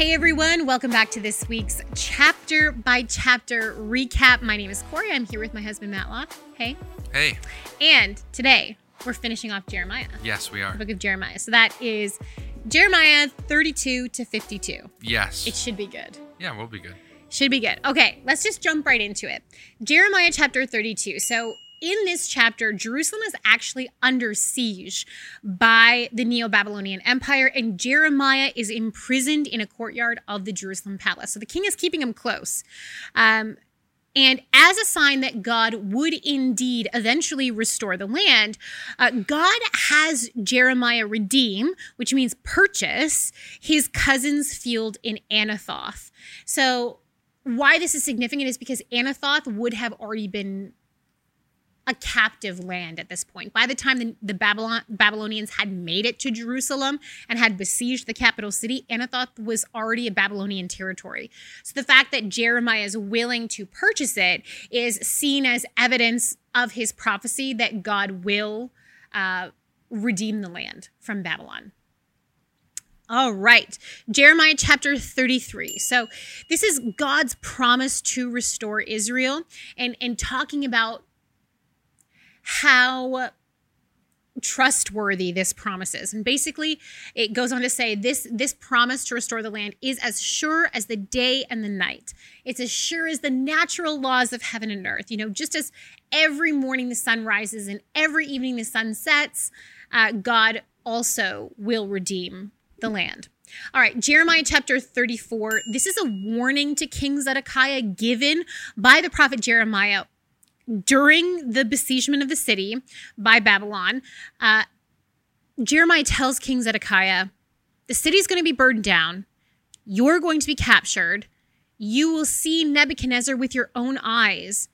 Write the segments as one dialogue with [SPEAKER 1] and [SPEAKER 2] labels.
[SPEAKER 1] Hey everyone, welcome back to this week's chapter by chapter recap. My name is Corey. I'm here with my husband Matlock. Hey.
[SPEAKER 2] Hey.
[SPEAKER 1] And today we're finishing off Jeremiah.
[SPEAKER 2] Yes, we are.
[SPEAKER 1] The book of Jeremiah. So that is Jeremiah 32 to 52.
[SPEAKER 2] Yes.
[SPEAKER 1] It should be good.
[SPEAKER 2] Yeah, we'll be good.
[SPEAKER 1] Should be good. Okay, let's just jump right into it. Jeremiah chapter 32. So in this chapter, Jerusalem is actually under siege by the Neo Babylonian Empire, and Jeremiah is imprisoned in a courtyard of the Jerusalem palace. So the king is keeping him close. Um, and as a sign that God would indeed eventually restore the land, uh, God has Jeremiah redeem, which means purchase, his cousin's field in Anathoth. So, why this is significant is because Anathoth would have already been a captive land at this point. By the time the, the Babylon, Babylonians had made it to Jerusalem and had besieged the capital city, Anathoth was already a Babylonian territory. So the fact that Jeremiah is willing to purchase it is seen as evidence of his prophecy that God will uh, redeem the land from Babylon. All right, Jeremiah chapter 33. So, this is God's promise to restore Israel and, and talking about how trustworthy this promise is. And basically, it goes on to say this this promise to restore the land is as sure as the day and the night. It's as sure as the natural laws of heaven and earth. You know, just as every morning the sun rises and every evening the sun sets, uh, God also will redeem the land. All right, Jeremiah chapter 34. This is a warning to King Zedekiah given by the prophet Jeremiah during the besiegement of the city by Babylon, uh, Jeremiah tells King Zedekiah, the city's going to be burned down. You're going to be captured. You will see Nebuchadnezzar with your own eyes.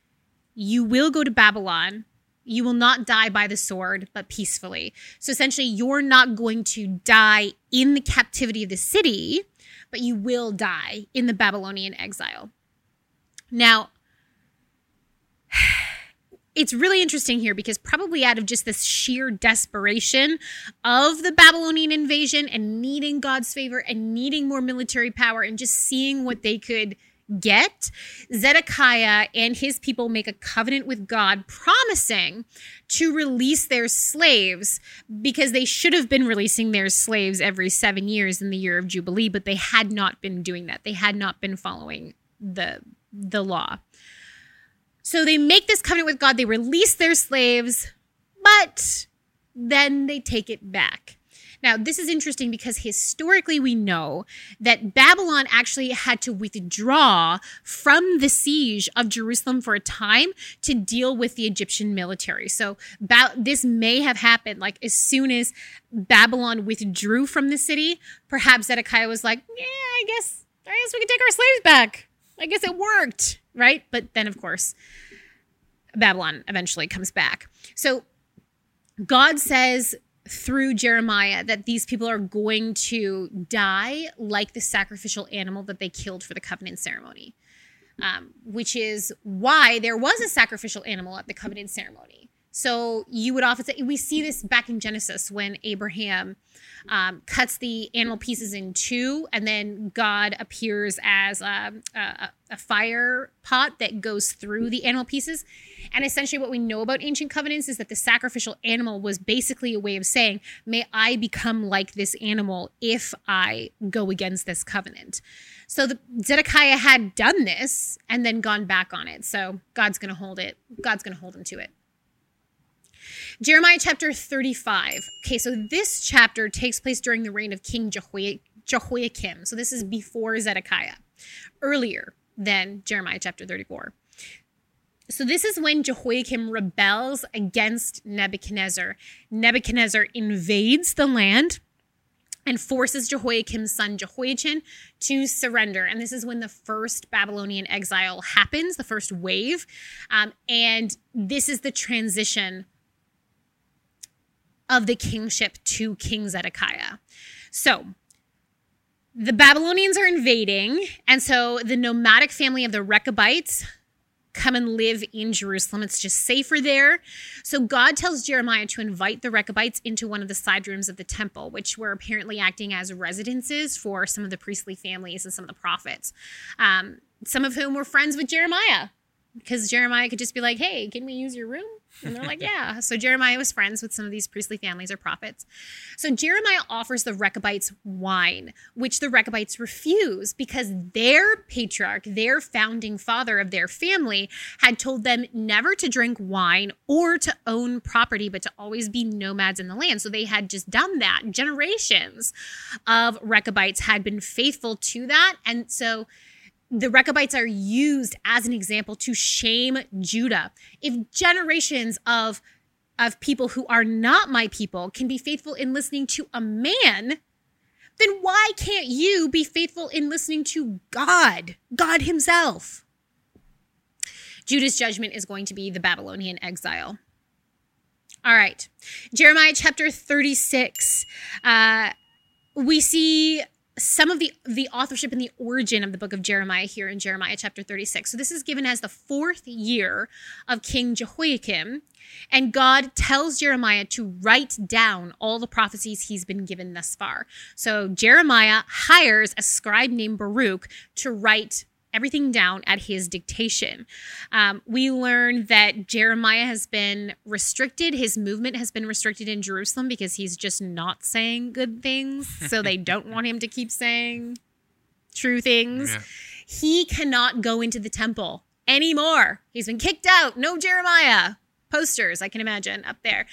[SPEAKER 1] You will go to Babylon. You will not die by the sword, but peacefully. So essentially, you're not going to die in the captivity of the city, but you will die in the Babylonian exile. Now, it's really interesting here because probably out of just this sheer desperation of the Babylonian invasion and needing God's favor and needing more military power and just seeing what they could get, Zedekiah and his people make a covenant with God promising to release their slaves because they should have been releasing their slaves every 7 years in the year of jubilee but they had not been doing that. They had not been following the the law. So they make this covenant with God, they release their slaves, but then they take it back. Now, this is interesting because historically we know that Babylon actually had to withdraw from the siege of Jerusalem for a time to deal with the Egyptian military. So, ba- this may have happened like as soon as Babylon withdrew from the city, perhaps Zedekiah was like, "Yeah, I guess I guess we can take our slaves back. I guess it worked." right? But then, of course, Babylon eventually comes back. So God says through Jeremiah that these people are going to die like the sacrificial animal that they killed for the covenant ceremony, um, which is why there was a sacrificial animal at the covenant ceremony. So you would often say, we see this back in Genesis when Abraham um, cuts the animal pieces in two, and then God appears as a, a, a, fire pot that goes through the animal pieces. And essentially, what we know about ancient covenants is that the sacrificial animal was basically a way of saying, May I become like this animal if I go against this covenant. So the, Zedekiah had done this and then gone back on it. So God's going to hold it, God's going to hold him to it. Jeremiah chapter 35. Okay, so this chapter takes place during the reign of King Jehoiakim. So this is before Zedekiah, earlier than Jeremiah chapter 34. So this is when Jehoiakim rebels against Nebuchadnezzar. Nebuchadnezzar invades the land and forces Jehoiakim's son Jehoiachin to surrender. And this is when the first Babylonian exile happens, the first wave. Um, and this is the transition of the kingship to King Zedekiah. So, the Babylonians are invading, and so the nomadic family of the Rechabites come and live in Jerusalem. It's just safer there. So God tells Jeremiah to invite the Rechabites into one of the side rooms of the temple, which were apparently acting as residences for some of the priestly families and some of the prophets, um, some of whom were friends with Jeremiah because Jeremiah could just be like, hey, can we use your room? And they're like, yeah. So Jeremiah was friends with some of these priestly families or prophets. So Jeremiah offers the Rechabites wine, which the Rechabites refuse because their patriarch, their founding father of their family, had told them never to drink wine or to own property, but to always be nomads in the land. So they had just done that. Generations of Rechabites had been faithful to that. And so the Rechabites are used as an example to shame Judah. If generations of of people who are not my people can be faithful in listening to a man, then why can't you be faithful in listening to God, God Himself? Judah's judgment is going to be the Babylonian exile. All right, Jeremiah chapter 36. Uh, we see some of the the authorship and the origin of the book of Jeremiah here in Jeremiah chapter 36. So this is given as the fourth year of King Jehoiakim, and God tells Jeremiah to write down all the prophecies he's been given thus far. So Jeremiah hires a scribe named Baruch to write everything down at his dictation. Um, we learn that Jeremiah has been restricted. His movement has been restricted in Jerusalem because he's just not saying good things. so they don't want him to keep saying true things. Yeah. He cannot go into the temple anymore. He's been kicked out. No Jeremiah posters, I can imagine up there.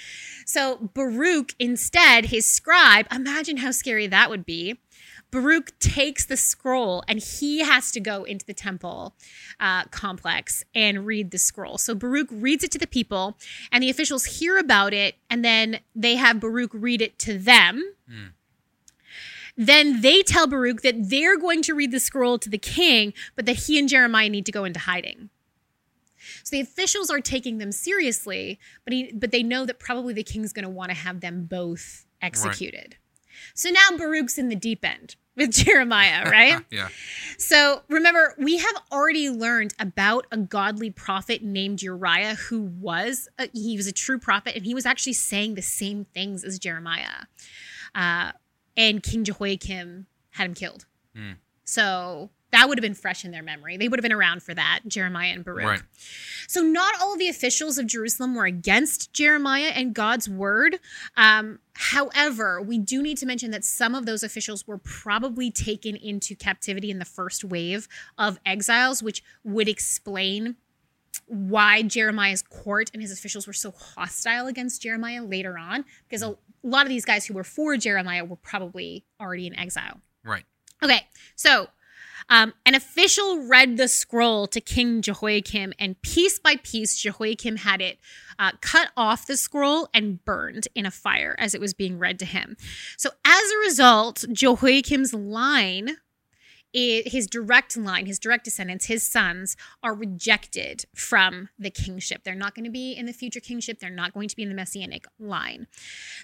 [SPEAKER 1] So Baruch, instead, his scribe, imagine how scary that would be. Baruch takes the scroll and he has to go into the temple uh, complex and read the scroll. So Baruch reads it to the people, and the officials hear about it, and then they have Baruch read it to them. Mm. Then they tell Baruch that they're going to read the scroll to the king, but that he and Jeremiah need to go into hiding. So the officials are taking them seriously, but he, but they know that probably the king's going to want to have them both executed. Right. So now Baruch's in the deep end with Jeremiah, right?
[SPEAKER 2] yeah.
[SPEAKER 1] So remember, we have already learned about a godly prophet named Uriah who was, a, he was a true prophet and he was actually saying the same things as Jeremiah. Uh, and King Jehoiakim had him killed. Mm. So that would have been fresh in their memory. They would have been around for that, Jeremiah and Baruch. Right. So, not all of the officials of Jerusalem were against Jeremiah and God's word. Um, however, we do need to mention that some of those officials were probably taken into captivity in the first wave of exiles, which would explain why Jeremiah's court and his officials were so hostile against Jeremiah later on, because a lot of these guys who were for Jeremiah were probably already in exile.
[SPEAKER 2] Right.
[SPEAKER 1] Okay, so um, an official read the scroll to King Jehoiakim, and piece by piece, Jehoiakim had it uh, cut off the scroll and burned in a fire as it was being read to him. So, as a result, Jehoiakim's line his direct line, his direct descendants, his sons are rejected from the kingship. They're not going to be in the future kingship. They're not going to be in the messianic line.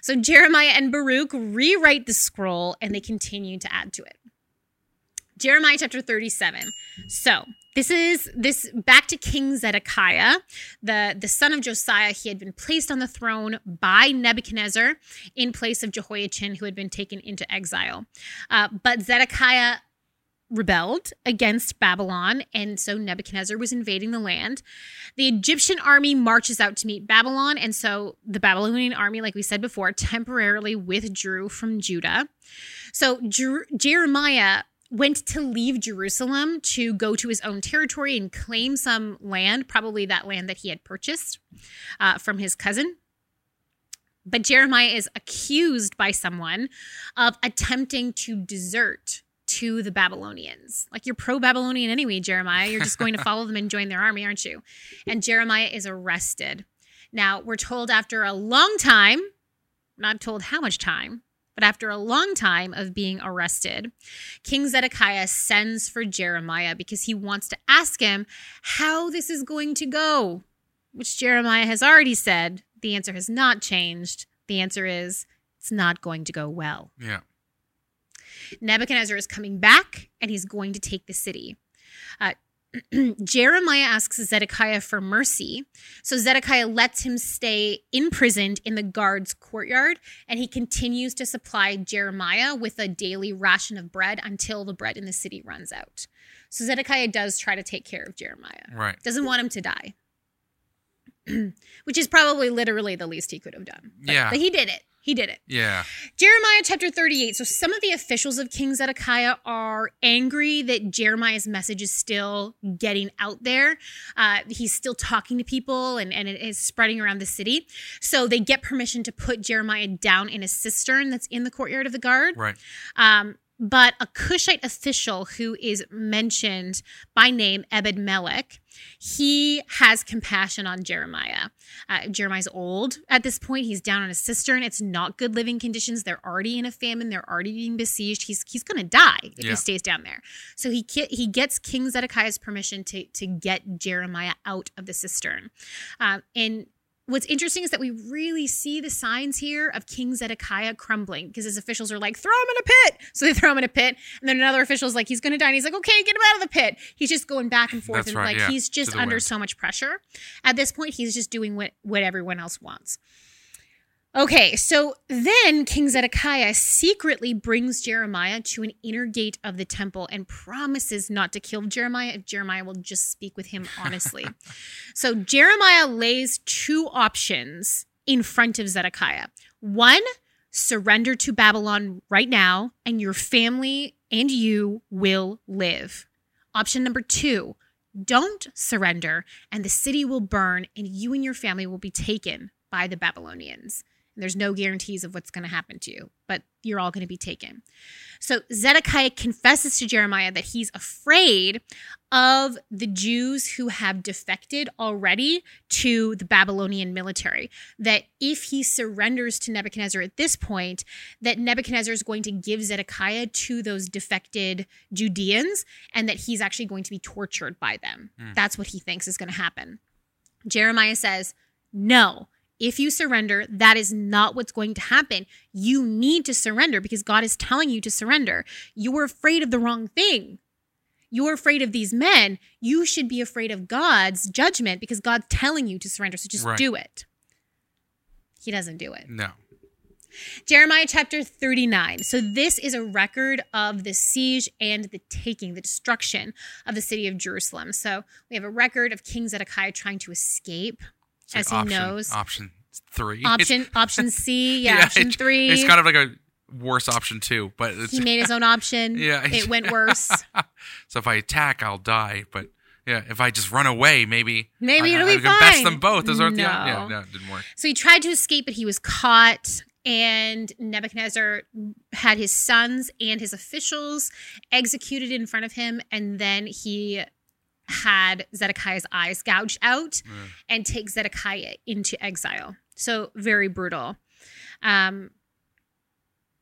[SPEAKER 1] So Jeremiah and Baruch rewrite the scroll and they continue to add to it. Jeremiah chapter 37. So this is this back to King Zedekiah, the, the son of Josiah. He had been placed on the throne by Nebuchadnezzar in place of Jehoiachin, who had been taken into exile. Uh, but Zedekiah rebelled against Babylon, and so Nebuchadnezzar was invading the land. The Egyptian army marches out to meet Babylon, and so the Babylonian army, like we said before, temporarily withdrew from Judah. So Jer- Jeremiah went to leave Jerusalem to go to his own territory and claim some land, probably that land that he had purchased uh, from his cousin. But Jeremiah is accused by someone of attempting to desert to the Babylonians. Like you're pro Babylonian anyway, Jeremiah. You're just going to follow them and join their army, aren't you? And Jeremiah is arrested. Now, we're told after a long time, not told how much time, but after a long time of being arrested, King Zedekiah sends for Jeremiah because he wants to ask him how this is going to go, which Jeremiah has already said the answer has not changed. The answer is it's not going to go well.
[SPEAKER 2] Yeah.
[SPEAKER 1] Nebuchadnezzar is coming back and he's going to take the city. Uh, Jeremiah asks Zedekiah for mercy. So Zedekiah lets him stay imprisoned in the guard's courtyard, and he continues to supply Jeremiah with a daily ration of bread until the bread in the city runs out. So Zedekiah does try to take care of Jeremiah.
[SPEAKER 2] Right.
[SPEAKER 1] Doesn't want him to die. Which is probably literally the least he could have done. But,
[SPEAKER 2] Yeah.
[SPEAKER 1] But he did it. He did it.
[SPEAKER 2] Yeah.
[SPEAKER 1] Jeremiah chapter 38. So some of the officials of King Zedekiah are angry that Jeremiah's message is still getting out there. Uh, he's still talking to people and, and it is spreading around the city. So they get permission to put Jeremiah down in a cistern that's in the courtyard of the guard.
[SPEAKER 2] Right.
[SPEAKER 1] Um, but a Cushite official who is mentioned by name, Ebed Melech, he has compassion on Jeremiah. Uh, Jeremiah's old at this point. He's down in a cistern. It's not good living conditions. They're already in a famine. They're already being besieged. He's he's going to die if
[SPEAKER 2] Yeah.
[SPEAKER 1] he stays down there. So he he gets King Zedekiah's permission to to get Jeremiah out of the cistern. Um, and what's interesting is that we really see the signs here of King Zedekiah crumbling because his officials are like, throw him in a pit. So they throw him in a pit. And then another official's like, he's going to die. And he's like, okay, get him out of the pit. He's just going back and forth.
[SPEAKER 2] That's
[SPEAKER 1] and
[SPEAKER 2] right,
[SPEAKER 1] like,
[SPEAKER 2] yeah,
[SPEAKER 1] he's just under
[SPEAKER 2] wind.
[SPEAKER 1] so much pressure. At this point, he's just doing what, what everyone else wants. Okay, so then King Zedekiah secretly brings Jeremiah to an inner gate of the temple and promises not to kill Jeremiah if Jeremiah will just speak with him honestly. so Jeremiah lays two options in front of Zedekiah. One, surrender to Babylon right now, and your family and you will live. Option number two, don't surrender, and the city will burn, and you and your family will be taken by the Babylonians. There's no guarantees of what's going to happen to you, but you're all going to be taken. So Zedekiah confesses to Jeremiah that he's afraid of the Jews who have defected already to the Babylonian military. That if he surrenders to Nebuchadnezzar at this point, that Nebuchadnezzar is going to give Zedekiah to those defected Judeans and that he's actually going to be tortured by them.
[SPEAKER 2] Hmm.
[SPEAKER 1] That's what he thinks is going to happen. Jeremiah says, No, if you surrender, that is not what's going to happen. You need to surrender because God is telling you to surrender. You're afraid of the wrong thing. You're afraid of these men. You should be afraid of God's judgment because God's telling you to surrender. So just
[SPEAKER 2] Right.
[SPEAKER 1] do it. He doesn't do it.
[SPEAKER 2] No.
[SPEAKER 1] Jeremiah chapter 39. So, this is a record of the siege and the taking, the destruction of the city of Jerusalem. So, we have a record of King Zedekiah trying to escape,
[SPEAKER 2] It's like
[SPEAKER 1] as he
[SPEAKER 2] option,
[SPEAKER 1] knows.
[SPEAKER 2] Option three.
[SPEAKER 1] Option option C, yeah,
[SPEAKER 2] Yeah,
[SPEAKER 1] option
[SPEAKER 2] it-
[SPEAKER 1] three.
[SPEAKER 2] It's kind of like a worse option two, but it's
[SPEAKER 1] he made his own option.
[SPEAKER 2] Yeah.
[SPEAKER 1] It went worse.
[SPEAKER 2] so if I attack, I'll die. But yeah, if I just run away, maybe
[SPEAKER 1] Maybe
[SPEAKER 2] I,
[SPEAKER 1] it'll
[SPEAKER 2] I
[SPEAKER 1] be
[SPEAKER 2] can best them both. Those are the
[SPEAKER 1] No.
[SPEAKER 2] yeah, no, it didn't work.
[SPEAKER 1] So he tried to escape, but he was caught. And Nebuchadnezzar had his sons and his officials executed in front of him. And then he had Zedekiah's eyes gouged out
[SPEAKER 2] Yeah.
[SPEAKER 1] and take Zedekiah into exile. So very brutal. Um,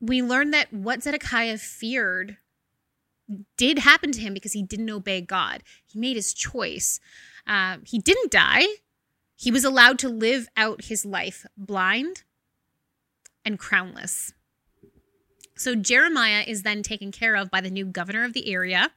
[SPEAKER 1] we learned that what Zedekiah feared did happen to him because he didn't obey God. He made his choice. Um, he didn't die. He was allowed to live out his life blind and crownless. So Jeremiah is then taken care of by the new governor of the area,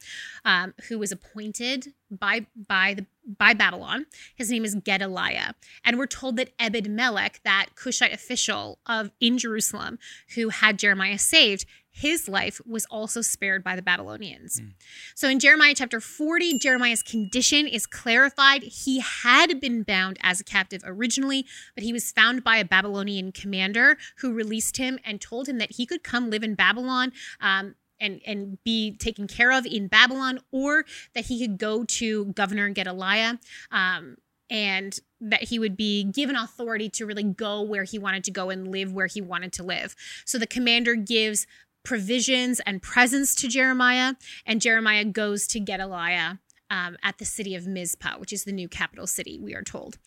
[SPEAKER 1] um, who was appointed by by the by Babylon. His name is Gedaliah, and we're told that Ebed Melech, that Cushite official of in Jerusalem, who had Jeremiah saved, his life was also spared by the Babylonians.
[SPEAKER 2] Mm.
[SPEAKER 1] So in Jeremiah chapter 40, Jeremiah's condition is clarified. He had been bound as a captive originally, but he was found by a Babylonian commander who released him and told him that he could come live in Babylon. Um, and, and be taken care of in Babylon, or that he could go to Governor Gedaliah um, and that he would be given authority to really go where he wanted to go and live where he wanted to live. So the commander gives provisions and presents to Jeremiah, and Jeremiah goes to Gedaliah um, at the city of Mizpah, which is the new capital city, we are told.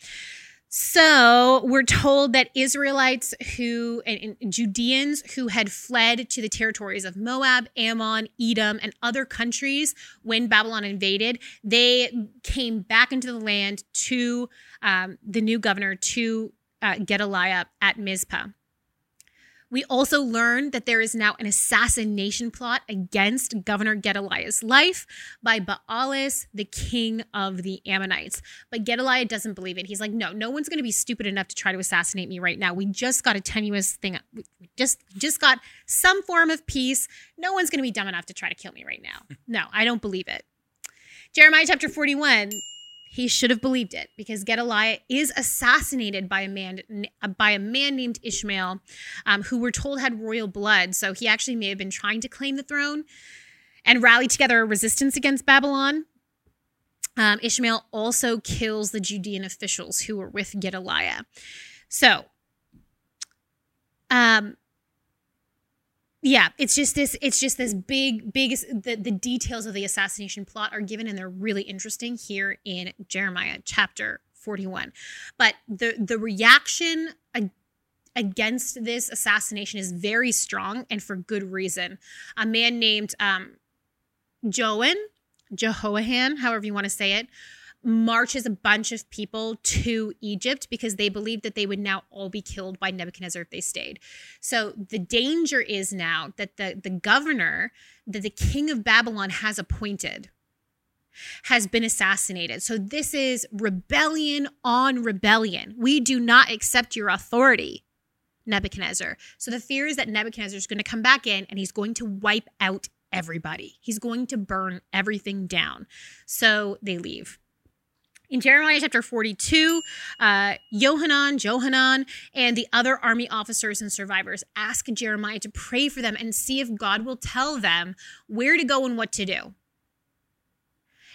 [SPEAKER 1] So we're told that Israelites who and, and Judeans who had fled to the territories of Moab, Ammon, Edom, and other countries when Babylon invaded, they came back into the land to um, the new governor to uh, Gedaliah at Mizpah We also learn that there is now an assassination plot against Governor Gedaliah's life by Baalis, the king of the Ammonites. But Gedaliah doesn't believe it. He's like, no, no one's going to be stupid enough to try to assassinate me right now. We just got a tenuous thing. We just just got some form of peace. No one's going to be dumb enough to try to kill me right now. No, I don't believe it. Jeremiah chapter 41 he should have believed it because Gedaliah is assassinated by a man by a man named Ishmael, um, who we're told had royal blood. So he actually may have been trying to claim the throne and rally together a resistance against Babylon. Um, Ishmael also kills the Judean officials who were with Gedaliah. So, um, yeah it's just this it's just this big big the, the details of the assassination plot are given and they're really interesting here in jeremiah chapter 41 but the the reaction against this assassination is very strong and for good reason. A man named um joan jehoahan however you want to say it marches a bunch of people to Egypt because they believed that they would now all be killed by Nebuchadnezzar if they stayed. So the danger is now that the, the governor that the king of Babylon has appointed has been assassinated. So this is rebellion on rebellion. We do not accept your authority, Nebuchadnezzar. So the fear is that Nebuchadnezzar is going to come back in and he's going to wipe out everybody. He's going to burn everything down. So they leave. In Jeremiah chapter 42, uh, Yohanan, Johanan, and the other army officers and survivors ask Jeremiah to pray for them and see if God will tell them where to go and what to do.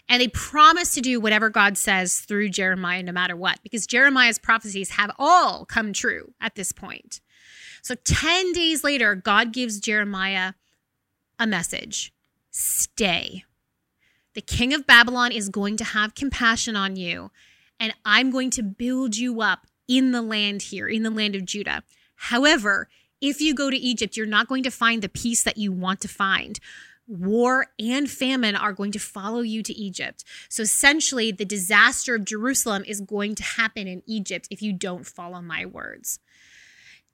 [SPEAKER 1] And they promise to do whatever God says through Jeremiah, no matter what, because Jeremiah's prophecies have all come true at this point. So 10 days later, God gives Jeremiah a message stay. The king of Babylon is going to have compassion on you, and I'm going to build you up in the land here, in the land of Judah. However, if you go to Egypt, you're not going to find the peace that you want to find. War and famine are going to follow you to Egypt. So essentially, the disaster of Jerusalem is going to happen in Egypt if you don't follow my words.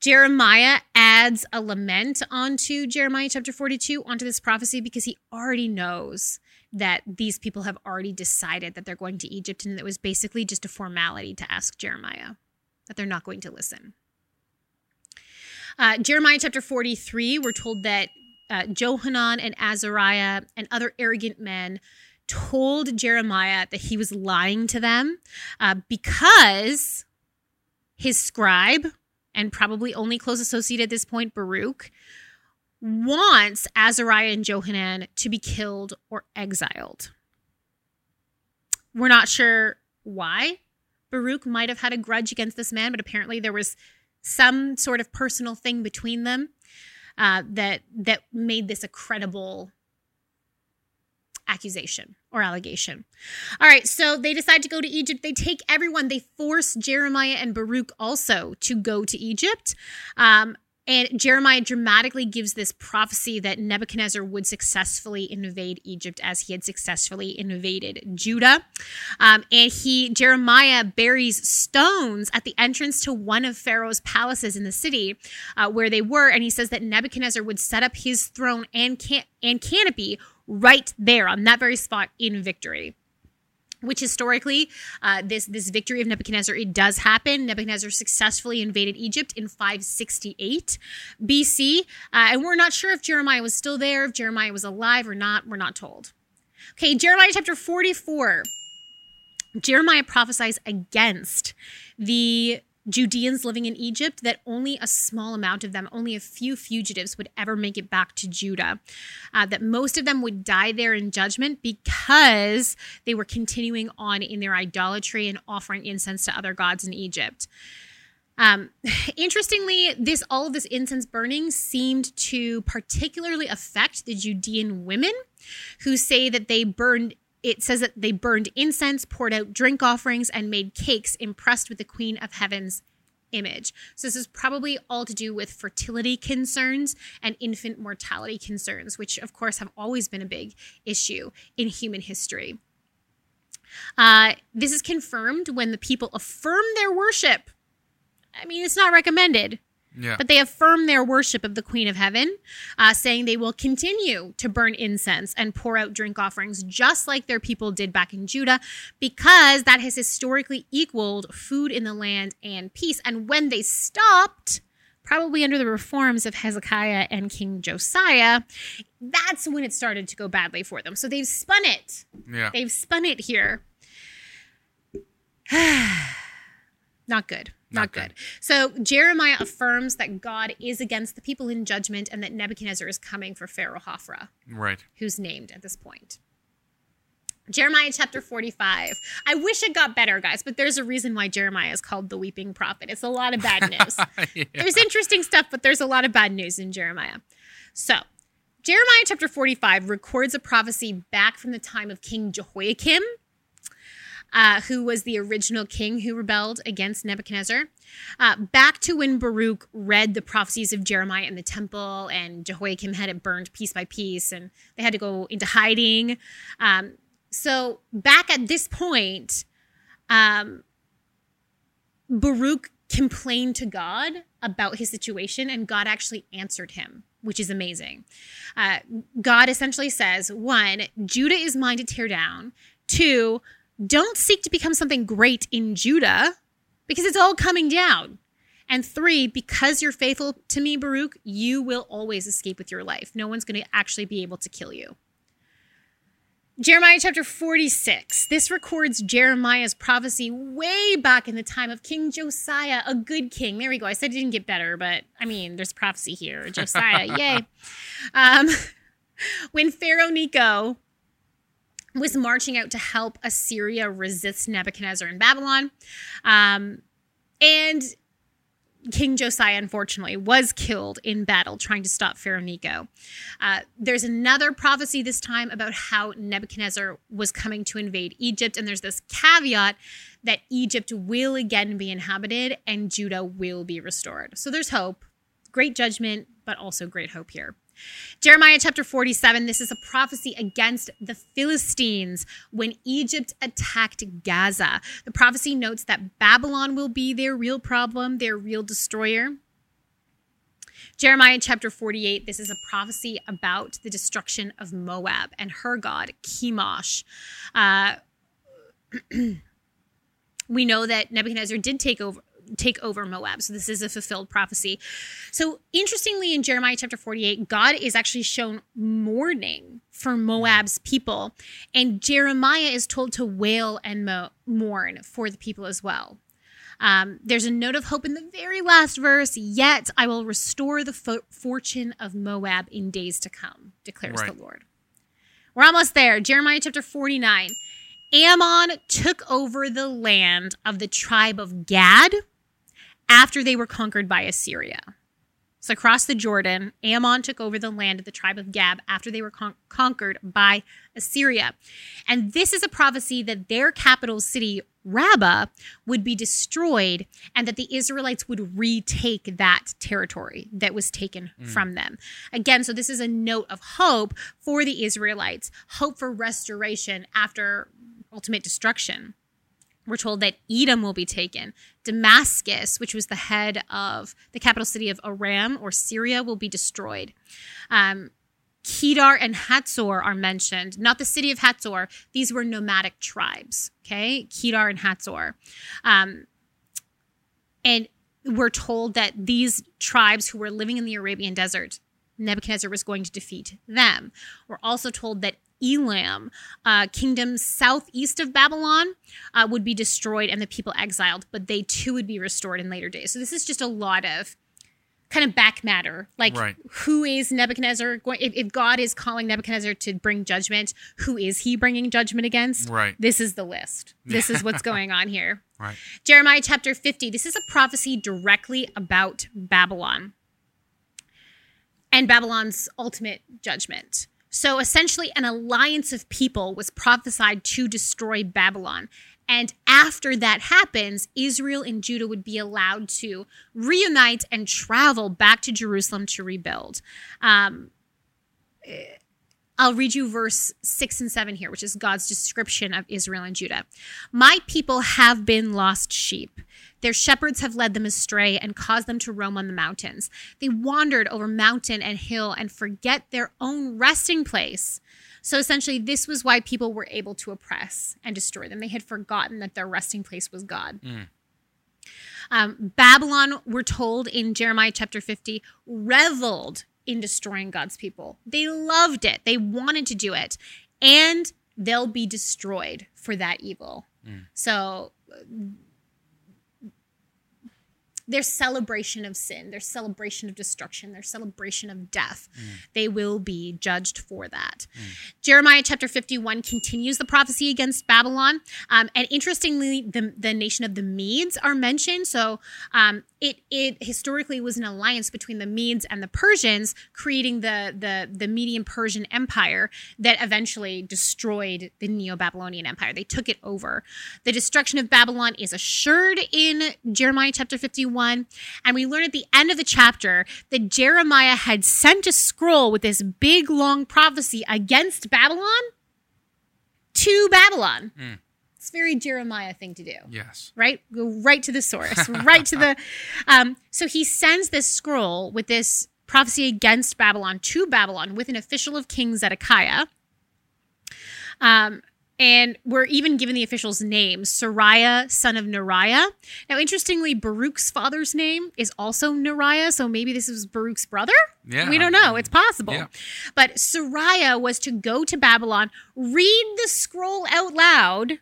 [SPEAKER 1] Jeremiah adds a lament onto Jeremiah chapter 42, onto this prophecy, because he already knows that these people have already decided that they're going to Egypt and it was basically just a formality to ask Jeremiah, that they're not going to listen. Uh, Jeremiah chapter 43, we're told that uh, Johanan and Azariah and other arrogant men told Jeremiah that he was lying to them uh, because his scribe, and probably only close associate at this point, Baruch, wants Azariah and Johanan to be killed or exiled. We're not sure why. Baruch might have had a grudge against this man, but apparently there was some sort of personal thing between them uh, that that made this a credible accusation or allegation. All right, so they decide to go to Egypt. They take everyone. They force Jeremiah and Baruch also to go to Egypt. Um, and Jeremiah dramatically gives this prophecy that Nebuchadnezzar would successfully invade Egypt as he had successfully invaded Judah. Um, and he, Jeremiah, buries stones at the entrance to one of Pharaoh's palaces in the city uh, where they were. And he says that Nebuchadnezzar would set up his throne and, can- and canopy right there on that very spot in victory which historically, uh, this this victory of Nebuchadnezzar it does happen. Nebuchadnezzar successfully invaded Egypt in 568 BC, uh, and we're not sure if Jeremiah was still there, if Jeremiah was alive or not. We're not told. Okay, Jeremiah chapter 44. Jeremiah prophesies against the Judeans living in Egypt that only a small amount of them, only a few fugitives, would ever make it back to Judah. Uh, that most of them would die there in judgment because they were continuing on in their idolatry and offering incense to other gods in Egypt. Um, interestingly, this all of this incense burning seemed to particularly affect the Judean women who say that they burned it says that they burned incense, poured out drink offerings, and made cakes impressed with the Queen of Heaven's image. So, this is probably all to do with fertility concerns and infant mortality concerns, which, of course, have always been a big issue in human history. Uh, this is confirmed when the people affirm their worship. I mean, it's not recommended,
[SPEAKER 2] Yeah.
[SPEAKER 1] But they affirm their worship of the Queen of Heaven, uh, saying they will continue to burn incense and pour out drink offerings just like their people did back in Judah, because that has historically equaled food in the land and peace. And when they stopped, probably under the reforms of Hezekiah and King Josiah, that's when it started to go badly for them. So they've spun it.
[SPEAKER 2] Yeah.
[SPEAKER 1] They've spun it here. Not good. Not,
[SPEAKER 2] good.
[SPEAKER 1] So Jeremiah affirms that God is against the people in judgment and that Nebuchadnezzar is coming for Pharaoh Hophra,
[SPEAKER 2] Right.
[SPEAKER 1] who's named at this point. Jeremiah chapter 45. I wish it got better, guys, but there's a reason why Jeremiah is called the weeping prophet. It's a lot of bad news.
[SPEAKER 2] Yeah.
[SPEAKER 1] There's interesting stuff, but there's a lot of bad news in Jeremiah. So, Jeremiah chapter 45 records a prophecy back from the time of King Jehoiakim, uh, who was the original king who rebelled against Nebuchadnezzar, uh, back to when Baruch read the prophecies of Jeremiah in the temple, and Jehoiakim had it burned piece by piece, and they had to go into hiding. Um, so, back at this point, um, Baruch complained to God about his situation, and God actually answered him, which is amazing. Uh, God essentially says one, Judah is mine to tear down. Two, don't seek to become something great in Judah because it's all coming down. And three, because you're faithful to me, Baruch, you will always escape with your life. No one's going to actually be able to kill you. Jeremiah chapter 46. This records Jeremiah's prophecy way back in the time of King Josiah, a good king. There we go. I said it didn't get better, but I mean, there's prophecy here. Josiah, yay. Um, when Pharaoh Necho was marching out to help Assyria resist Nebuchadnezzar in Babylon, um, and King Josiah, unfortunately, was killed in battle trying to stop Pharaoh Necho. Uh, there's another prophecy this time about how Nebuchadnezzar was coming to invade Egypt, and there's this caveat that Egypt will again be inhabited and Judah will be restored. So there's hope, great judgment, but also great hope here. Jeremiah chapter 47, this is a prophecy against the Philistines when Egypt attacked Gaza. The prophecy notes that Babylon will be their real problem, their real destroyer. Jeremiah chapter 48, this is a prophecy about the destruction of Moab and her god, Chemosh. Uh, we know that Nebuchadnezzar did take over take over Moab. So this is a fulfilled prophecy. So interestingly in Jeremiah chapter 48, God is actually shown mourning for Moab's people and Jeremiah is told to wail and mo- mourn for the people as well. Um, there's a note of hope in the very last verse. Yet I will restore the fo- fortune of Moab in days to come, declares
[SPEAKER 2] Right.
[SPEAKER 1] the Lord. We're almost there. Jeremiah chapter 49. Ammon took over the land of the tribe of Gad after they were conquered by Assyria. So across the Jordan, Ammon took over the land of the tribe of Gad after they were con- conquered by Assyria. And this is a prophecy that their capital city, Rabbah, would be destroyed and that the Israelites would retake that territory that was taken mm. from them. Again, so this is a note of hope for the Israelites, hope for restoration after ultimate destruction. We're told that Edom will be taken. Damascus, which was the head of the capital city of Aram or Syria, will be destroyed. Um, Kedar and Hatzor are mentioned, not the city of Hatzor. These were nomadic tribes, okay? Kedar and Hatzor. Um, and we're told that these tribes who were living in the Arabian desert, Nebuchadnezzar was going to defeat them. We're also told that Elam, uh, kingdom southeast of Babylon, uh, would be destroyed and the people exiled, but they too would be restored in later days. So this is just a lot of kind of back matter. Like,
[SPEAKER 2] Right.
[SPEAKER 1] who is Nebuchadnezzar going? If, if God is calling Nebuchadnezzar to bring judgment, who is he bringing judgment against?
[SPEAKER 2] Right.
[SPEAKER 1] This is the list. This is what's going on here.
[SPEAKER 2] Right.
[SPEAKER 1] Jeremiah chapter 50. This is a prophecy directly about Babylon and Babylon's ultimate judgment. So essentially, an alliance of people was prophesied to destroy Babylon. And after that happens, Israel and Judah would be allowed to reunite and travel back to Jerusalem to rebuild. Um, I'll read you verse 6 and 7 here, which is God's description of Israel and Judah. My people have been lost sheep. Their shepherds have led them astray and caused them to roam on the mountains. They wandered over mountain and hill and forget their own resting place. So essentially, this was why people were able to oppress and destroy them. They had forgotten that their resting place was God. Um, Babylon, we're told in Jeremiah chapter 50, reveled in destroying God's people. They loved it, they wanted to do it, and they'll be destroyed for that evil. Mm. So, their celebration of sin, their celebration of destruction, their celebration of death, they will be judged for that. Jeremiah chapter 51 continues the prophecy against Babylon. Um, and interestingly, the, the nation of the Medes are mentioned. So um, it, it historically was an alliance between the Medes and the Persians, creating the, the, the Median Persian Empire that eventually destroyed the Neo Babylonian Empire. They took it over. The destruction of Babylon is assured in Jeremiah chapter 51. And we learn at the end of the chapter that Jeremiah had sent a scroll with this big, long prophecy against Babylon to Babylon. It's a very Jeremiah thing to do
[SPEAKER 2] Yes.
[SPEAKER 1] right? Go right to the source, right to the. Um, so he sends this scroll with this prophecy against Babylon to Babylon with an official of King Zedekiah. Um, and we're even given the official's name, Sariah, son of Neriah. Now, interestingly, Baruch's father's name is also Neriah, so maybe this was Baruch's brother.
[SPEAKER 2] Yeah.
[SPEAKER 1] We don't know. It's possible.
[SPEAKER 2] Yeah.
[SPEAKER 1] But Sariah was to go to Babylon, read the scroll out loud.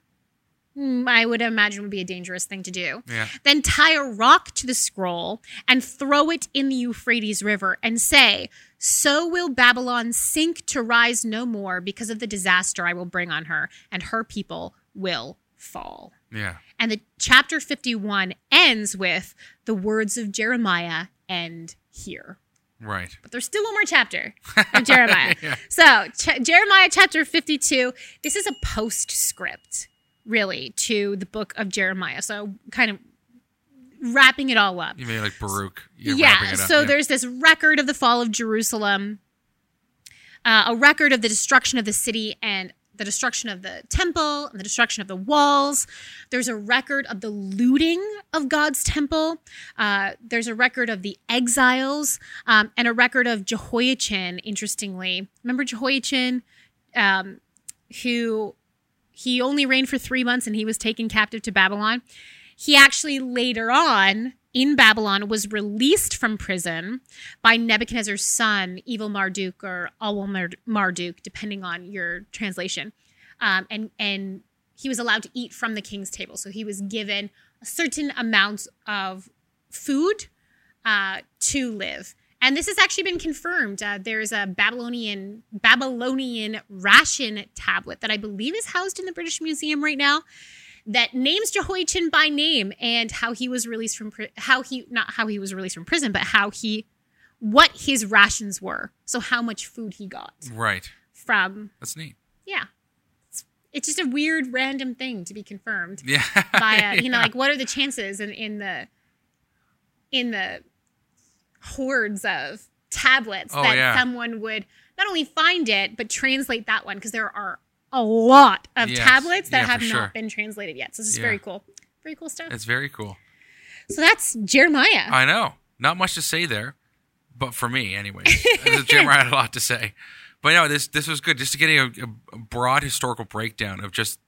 [SPEAKER 1] Hmm, I would imagine would be a dangerous thing to do.
[SPEAKER 2] Yeah.
[SPEAKER 1] Then tie a rock to the scroll and throw it in the Euphrates River and say, So will Babylon sink to rise no more because of the disaster I will bring on her, and her people will fall.
[SPEAKER 2] Yeah.
[SPEAKER 1] And the chapter 51 ends with the words of Jeremiah end here.
[SPEAKER 2] Right.
[SPEAKER 1] But there's still one more chapter of Jeremiah. So, Ch- Jeremiah chapter 52, this is a postscript, really, to the book of Jeremiah. So, kind of wrapping it all up.
[SPEAKER 2] You mean like Baruch? You're
[SPEAKER 1] yeah,
[SPEAKER 2] it up.
[SPEAKER 1] so
[SPEAKER 2] yeah.
[SPEAKER 1] there's this record of the fall of Jerusalem, uh, a record of the destruction of the city and the destruction of the temple and the destruction of the walls. There's a record of the looting of God's temple. Uh, there's a record of the exiles um, and a record of Jehoiachin, interestingly. Remember Jehoiachin, um, who he only reigned for three months and he was taken captive to Babylon. He actually later on in Babylon was released from prison by Nebuchadnezzar's son, Evil Marduk or Awal Marduk, depending on your translation. Um, and and he was allowed to eat from the king's table. So he was given a certain amount of food uh, to live. And this has actually been confirmed. Uh, there's a Babylonian Babylonian ration tablet that I believe is housed in the British Museum right now that names Jehoiachin by name and how he was released from pri- how he not how he was released from prison, but how he what his rations were. So how much food he got
[SPEAKER 2] Right.
[SPEAKER 1] from
[SPEAKER 2] That's neat.
[SPEAKER 1] yeah. It's, it's just a weird random thing to be confirmed
[SPEAKER 2] Yeah.
[SPEAKER 1] by a, you know like what are the chances in in the in the hordes of tablets
[SPEAKER 2] Oh,
[SPEAKER 1] that
[SPEAKER 2] yeah.
[SPEAKER 1] someone would not only find it but translate that one because there are a lot of
[SPEAKER 2] Yes.
[SPEAKER 1] tablets that
[SPEAKER 2] Yeah,
[SPEAKER 1] have
[SPEAKER 2] sure.
[SPEAKER 1] not been translated yet. So this is
[SPEAKER 2] Yeah.
[SPEAKER 1] very cool. Very cool stuff.
[SPEAKER 2] It's very cool.
[SPEAKER 1] so that's Jeremiah.
[SPEAKER 2] I know. Not much to say there, but for me, anyways. Jeremiah had a lot to say. But no, this this was good. Just to getting a, a broad historical breakdown of just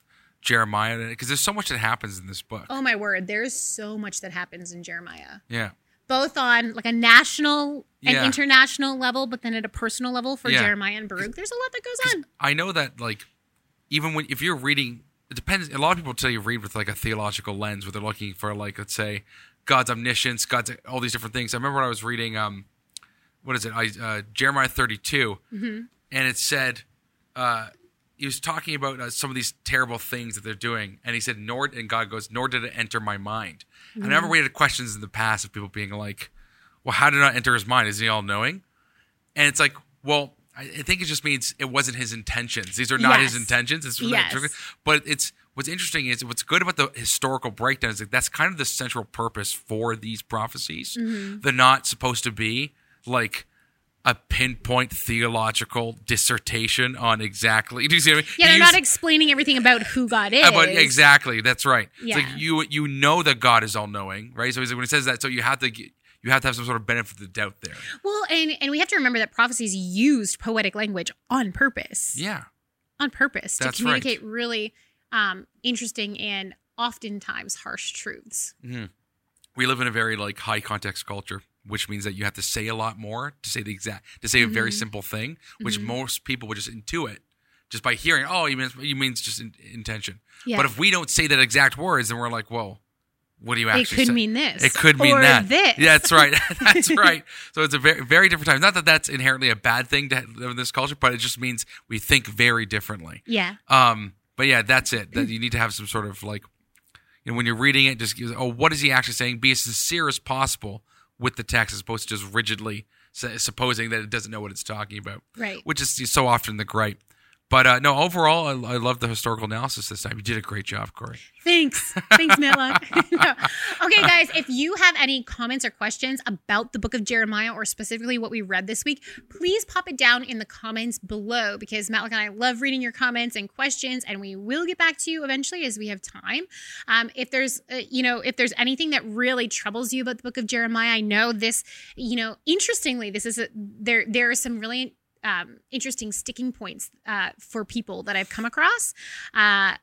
[SPEAKER 2] Jeremiah, because there's so much that happens in this book.
[SPEAKER 1] oh my word, there's so much that happens in Jeremiah.
[SPEAKER 2] Yeah.
[SPEAKER 1] Both on like a national and
[SPEAKER 2] Yeah.
[SPEAKER 1] international level, but then at a personal level for
[SPEAKER 2] Yeah.
[SPEAKER 1] Jeremiah and Baruch. There's a lot that goes on.
[SPEAKER 2] I know that like even when if you're reading it depends a lot of people tell you read with like a theological lens where they're looking for like let's say God's omniscience, God's all these different things. I remember when I was reading um what is it? I uh, Jeremiah 32
[SPEAKER 1] Mm-hmm.
[SPEAKER 2] and it said uh he was talking about uh, some of these terrible things that they're doing and he said nor and God goes nor did it enter my mind. And I
[SPEAKER 1] Mm-hmm.
[SPEAKER 2] remember we had questions in the past of people being like well how did it not enter his mind? Is he all knowing? And it's like, well, I think it just means it wasn't his intentions. These are not his intentions. It's
[SPEAKER 1] Yes.
[SPEAKER 2] but it's what's interesting is what's good about the historical breakdown is that that's kind of the central purpose for these prophecies.
[SPEAKER 1] Mm-hmm.
[SPEAKER 2] They're not supposed to be like a pinpoint theological dissertation on exactly. Do you see what I mean?
[SPEAKER 1] Yeah, they're not explaining everything about who God is.
[SPEAKER 2] about exactly. That's right. It's
[SPEAKER 1] Yeah.
[SPEAKER 2] like you you know that God is all knowing, right? So he's when he says that, so you have to get, you have to have some sort of benefit of the doubt there.
[SPEAKER 1] Well, and and we have to remember that prophecies used poetic language on purpose.
[SPEAKER 2] Yeah.
[SPEAKER 1] On purpose to
[SPEAKER 2] That's right.
[SPEAKER 1] communicate really um, interesting and oftentimes harsh truths.
[SPEAKER 2] we live in a very like high context culture which means that you have to say a lot more to say the exact to say a very
[SPEAKER 1] Mm-hmm.
[SPEAKER 2] simple thing which most people would just intuit just by hearing oh you mean you means just in, intention
[SPEAKER 1] Yeah.
[SPEAKER 2] but if we don't say that exact words then we're like whoa what do you actually
[SPEAKER 1] It could
[SPEAKER 2] say?
[SPEAKER 1] mean this.
[SPEAKER 2] it could mean
[SPEAKER 1] or
[SPEAKER 2] that
[SPEAKER 1] This.
[SPEAKER 2] yeah that's right that's right so it's a very very different time not that that's inherently a bad thing to live in this culture but it just means we think very differently
[SPEAKER 1] Yeah.
[SPEAKER 2] um, but yeah, that's it. That you need to have some sort of like, you know, when you're reading it, just oh, what is he actually saying? Be as sincere as possible with the text, as opposed to just rigidly supposing that it doesn't know what it's talking about.
[SPEAKER 1] Right.
[SPEAKER 2] Which is so often the gripe. But uh, no, overall, I, I love the historical analysis this time. You did a great job, Corey.
[SPEAKER 1] Thanks. Thanks, Matlock. okay, guys, if you have any comments or questions about the book of Jeremiah or specifically what we read this week, please pop it down in the comments below because Matlock and I love reading your comments and questions, and we will get back to you eventually as we have time. Um, if there's, uh, you know, if there's anything that really troubles you about the book of Jeremiah, I know this, you know, interestingly, this is a, there. There are some really um, interesting sticking points uh, for people that I've come across. Uh,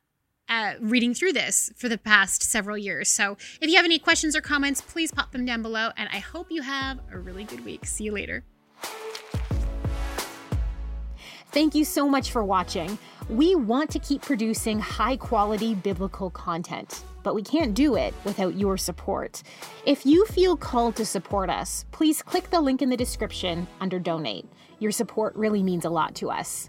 [SPEAKER 1] uh, reading through this for the past several years. So if you have any questions or comments, please pop them down below. And I hope you have a really good week. See you later.
[SPEAKER 3] Thank you so much for watching. We want to keep producing high quality biblical content, but we can't do it without your support. If you feel called to support us, please click the link in the description under donate. Your support really means a lot to us.